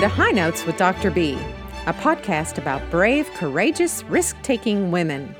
To High Notes with Dr. B, a podcast about brave, courageous, risk taking women.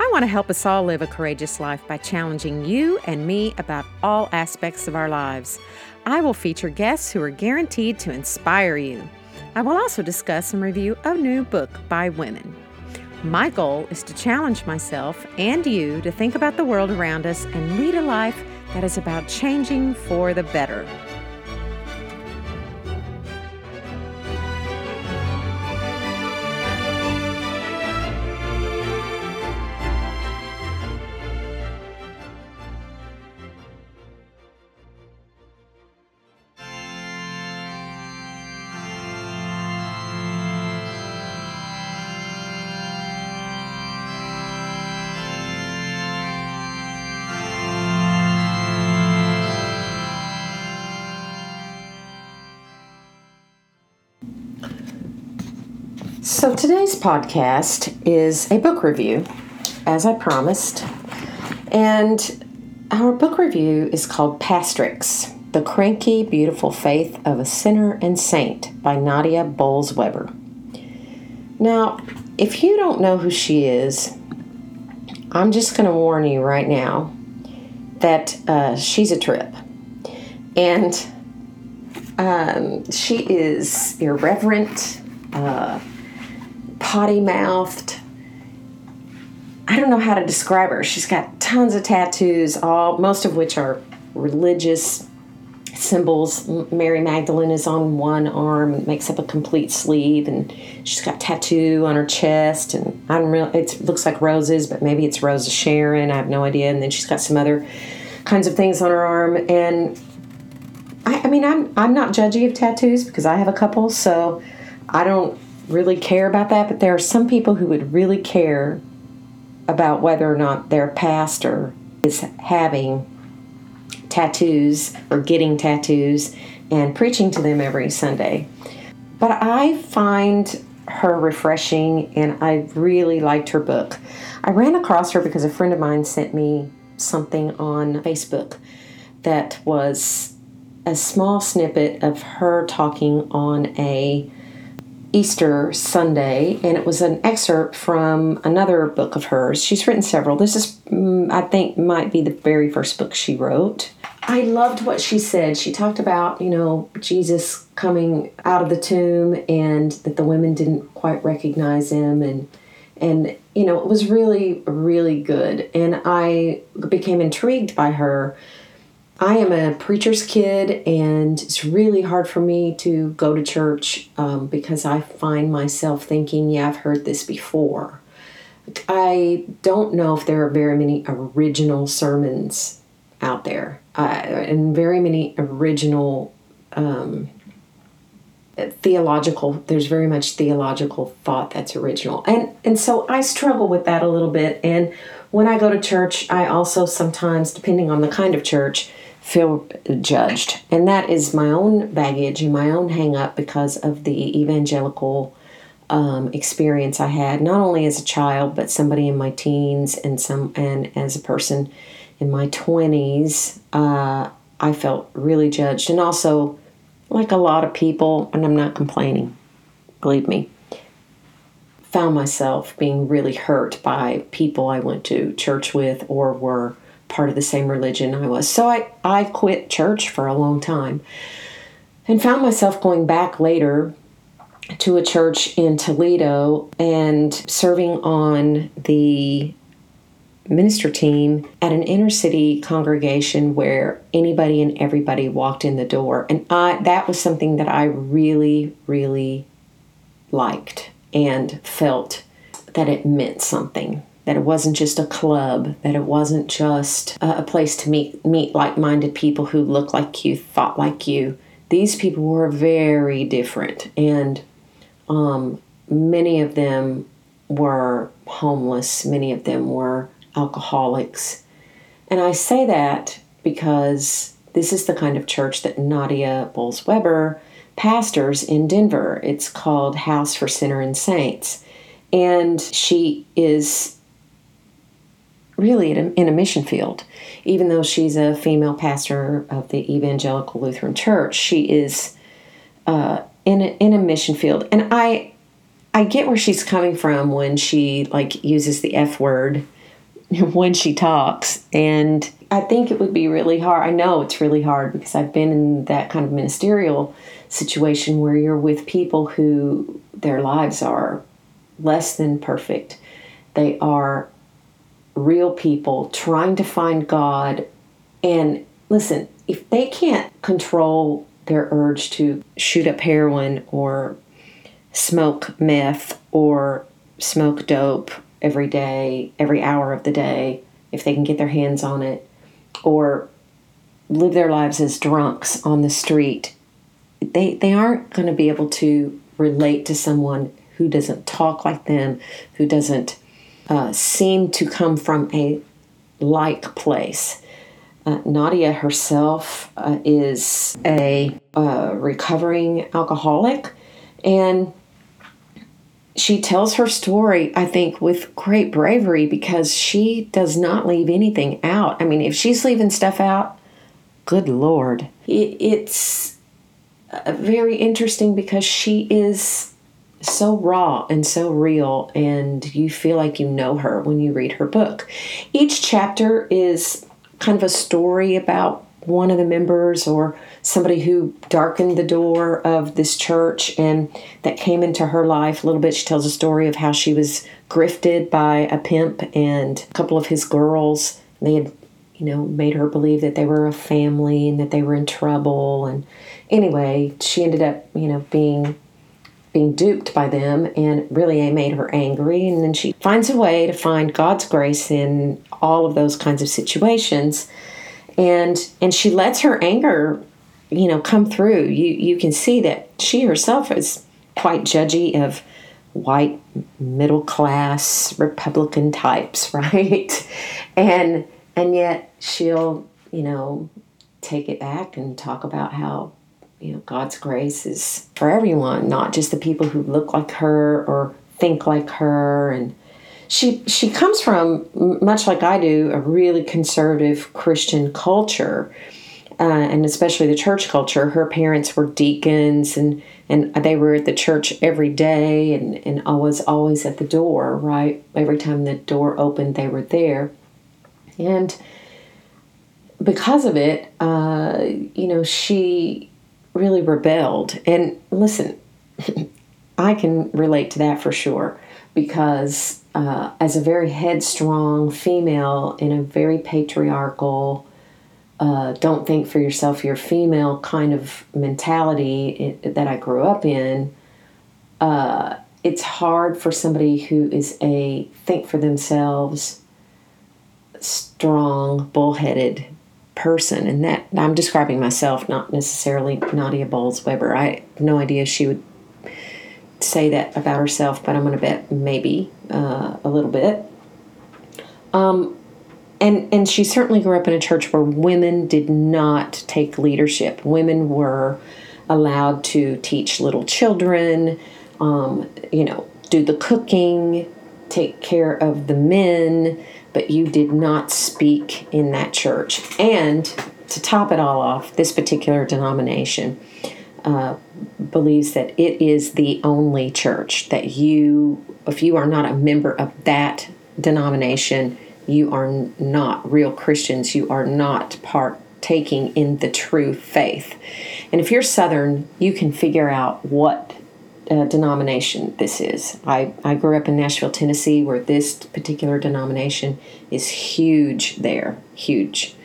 I want to help us all live a courageous life by challenging you and me about all aspects of our lives. I will feature guests who are guaranteed to inspire you. I will also discuss and review a new book by women. My goal is to challenge myself and you to think about the world around us and lead a life that is about changing for the better. So today's podcast is a book review, as I promised. And our book review is called Pastrix The Cranky, Beautiful Faith of a Sinner and Saint by Nadia Bolz-Weber. Now, if you don't know who she is, I'm just going to warn you right now that uh, she's a trip. And um, she is irreverent. Uh, potty mouthed. I don't know how to describe her. She's got tons of tattoos, all most of which are religious symbols. Mary Magdalene is on one arm, makes up a complete sleeve, and she's got tattoo on her chest. And I don't real. It looks like roses, but maybe it's Rose of Sharon. I have no idea. And then she's got some other kinds of things on her arm. And I, I mean, I'm I'm not judgy of tattoos because I have a couple, so I don't really care about that, but there are some people who would really care about whether or not their pastor is having tattoos or getting tattoos and preaching to them every Sunday. But I find her refreshing and I really liked her book. I ran across her because a friend of mine sent me something on Facebook that was a small snippet of her talking on a Easter Sunday, and it was an excerpt from another book of hers. She's written several. This is, mm, I think, might be the very first book she wrote. I loved what she said. She talked about, you know, Jesus coming out of the tomb and that the women didn't quite recognize him and and you know, it was really really good and I became intrigued by her I am a preacher's kid, and it's really hard for me to go to church um, because I find myself thinking, yeah, I've heard this before. I don't know if there are very many original sermons out there, uh, and very many original um, theological. There's very much theological thought that's original, and and so I struggle with that a little bit. And when I go to church, I also sometimes, depending on the kind of church, feel judged. And that is my own baggage and my own hang up because of the evangelical um, experience I had, not only as a child, but somebody in my teens and some and as a person in my 20s. Uh, I felt really judged. And also, like a lot of people, and I'm not complaining, believe me, found myself being really hurt by people I went to church with or were part of the same religion I was. So I, I quit church for a long time and found myself going back later to a church in Toledo and serving on the minister team at an inner city congregation where anybody and everybody walked in the door and I that was something that I really really liked and felt that it meant something that it wasn't just a club, that it wasn't just a, place to meet meet like-minded people who look like you, thought like you. These people were very different, and um, many of them were homeless. Many of them were alcoholics, and I say that because this is the kind of church that Nadia Bolz-Weber pastors in Denver. It's called House for Sinner and Saints. And she is really in a mission field. Even though she's a female pastor of the Evangelical Lutheran Church, she is uh, in a, in a mission field, and I I get where she's coming from when she like uses the F word when she talks, and I think it would be really hard. I know it's really hard because I've been in that kind of ministerial situation where you're with people who their lives are less than perfect. They are real people trying to find God. And listen, if they can't control their urge to shoot up heroin or smoke meth or smoke dope every day, every hour of the day, if they can get their hands on it, or live their lives as drunks on the street, they, they aren't going to be able to relate to someone who doesn't talk like them, who doesn't uh, seem to come from a like place. Uh, Nadia herself uh, is a uh, recovering alcoholic, and she tells her story, I think, with great bravery because she does not leave anything out. I mean, if she's leaving stuff out, good Lord. It, it's uh, very interesting because she is so raw and so real, and you feel like you know her when you read her book. Each chapter is kind of a story about one of the members or somebody who darkened the door of this church and that came into her life a little bit. She tells a story of how she was grifted by a pimp and a couple of his girls. They had, you know, made her believe that they were a family and that they were in trouble. And anyway, she ended up, you know, being being duped by them and really it made her angry and then she finds a way to find God's grace in all of those kinds of situations. And and she lets her anger you know come through. You you can see that she herself is quite judgy of white middle class republican types right? And and yet she'll you know take it back and talk about how you know God's grace is for everyone, not just the people who look like her or think like her. And she she comes from much like I do a really conservative Christian culture uh, and especially the church culture. Her parents were deacons and and they were at the church every day and and always always at the door right? Every time the door opened they were there. And because of it uh, you know she really rebelled. And listen, I can relate to that for sure because uh, as a very headstrong female in a very patriarchal, uh, don't think for yourself, you're female kind of mentality that I grew up in, uh, it's hard for somebody who is a think for themselves, strong, bullheaded person, and that I'm describing myself, not necessarily Nadia Bolz Weber. I have no idea she would say that about herself, but I'm going to bet maybe uh, a little bit. Um, and and she certainly grew up in a church where women did not take leadership. Women were allowed to teach little children, um, you know, do the cooking, take care of the men but you did not speak in that church. And to top it all off, this particular denomination uh, believes that it is the only church that you, if you are not a member of that denomination, you are not real Christians. You are not partaking in the true faith. And if you're Southern, you can figure out what uh, denomination this is. I, I grew up in Nashville, Tennessee, where this particular denomination is huge there, huge.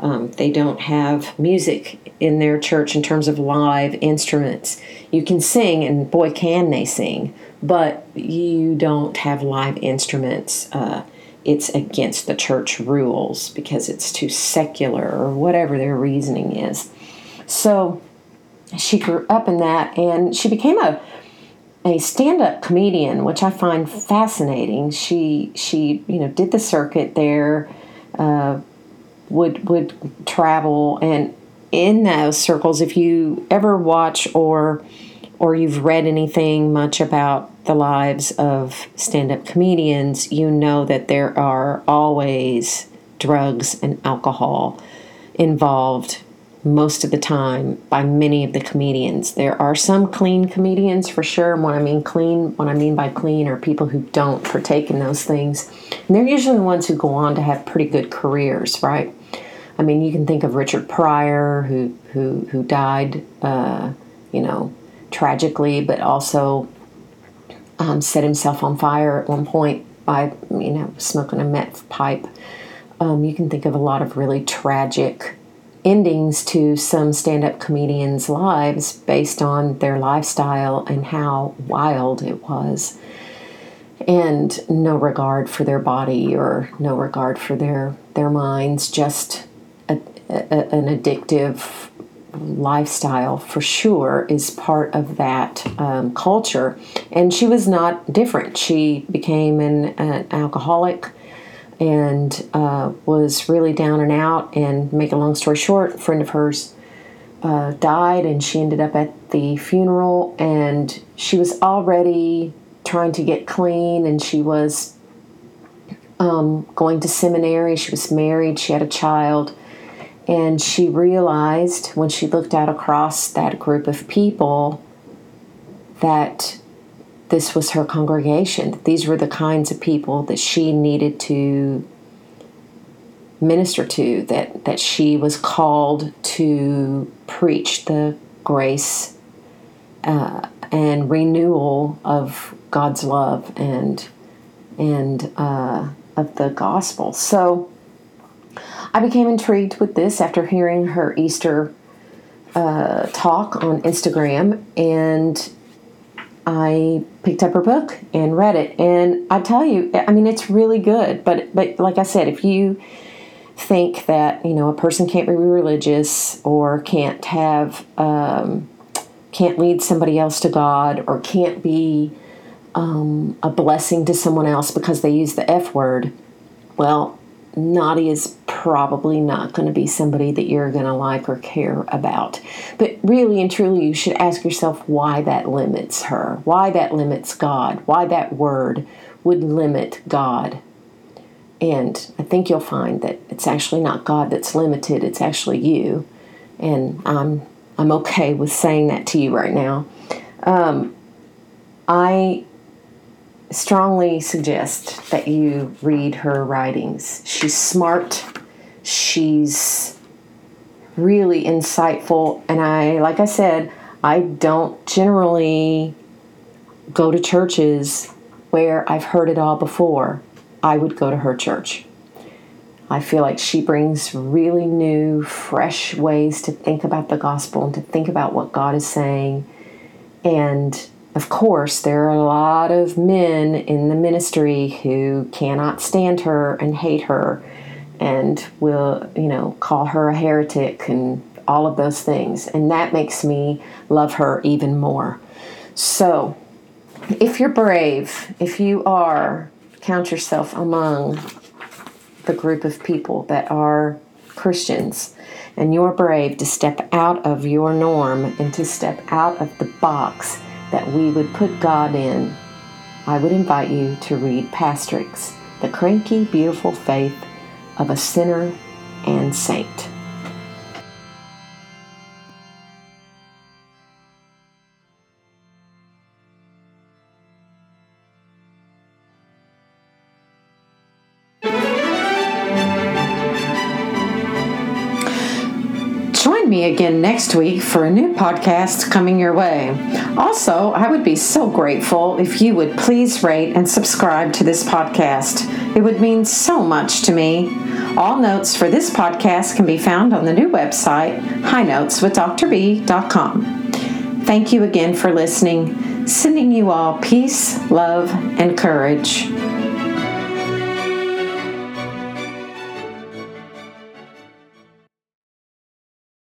Um, they don't have music in their church in terms of live instruments. You can sing, and boy, can they sing, but you don't have live instruments. Uh, it's against the church rules because it's too secular or whatever their reasoning is. So she grew up in that, and she became a a stand-up comedian, which I find fascinating. She she you know did the circuit there, uh, would would travel, and in those circles, if you ever watch or or you've read anything much about the lives of stand-up comedians, you know that there are always drugs and alcohol involved most of the time by many of the comedians. There are some clean comedians for sure. And what I mean clean, what I mean by clean are people who don't partake in those things. And they're usually the ones who go on to have pretty good careers, right? I mean, you can think of Richard Pryor, who who who died, uh, you know, tragically, but also um, set himself on fire at one point by you know smoking a meth pipe. Um, you can think of a lot of really tragic endings to some stand-up comedians' lives based on their lifestyle and how wild it was and no regard for their body or no regard for their their minds just a, a, an addictive lifestyle for sure is part of that um, culture. And she was not different. She became an, an alcoholic and uh, was really down and out. And make a long story short, a friend of hers uh, died, and she ended up at the funeral. And she was already trying to get clean, and she was um, going to seminary. She was married. She had a child and she realized when she looked out across that group of people that this was her congregation. These were the kinds of people that she needed to minister to, that, that she was called to preach the grace uh, and renewal of God's love and and uh, of the gospel. So I became intrigued with this after hearing her Easter uh, talk on Instagram, and I picked up her book and read it. And I tell you, I mean, it's really good. But but like I said, if you think that you know a person can't be religious or can't have um, can't lead somebody else to God or can't be um, a blessing to someone else because they use the F word, well, Nadia is probably not going to be somebody that you're going to like or care about. But really and truly, you should ask yourself why that limits her, why that limits God, why that word would limit God. And I think you'll find that it's actually not God that's limited, it's actually you. And I'm, I'm okay with saying that to you right now. Um, I strongly suggest that you read her writings. She's smart, she's really insightful, and I, like I said, I don't generally go to churches where I've heard it all before. I would go to her church. I feel like she brings really new, fresh ways to think about the gospel and to think about what God is saying. And of course, there are a lot of men in the ministry who cannot stand her and hate her and will, you know, call her a heretic and all of those things. And that makes me love her even more. So, if you're brave, if you are, count yourself among the group of people that are Christians, and you're brave to step out of your norm and to step out of the box that we would put God in, I would invite you to read Pastrix, The Cranky, Beautiful Faith of a Sinner and Saint. Again next week for a new podcast coming your way. Also, I would be so grateful if you would please rate and subscribe to this podcast. It would mean so much to me. All notes for this podcast can be found on the new website, highnoteswithdrb.com. Thank you again for listening. Sending you all peace, love, and courage.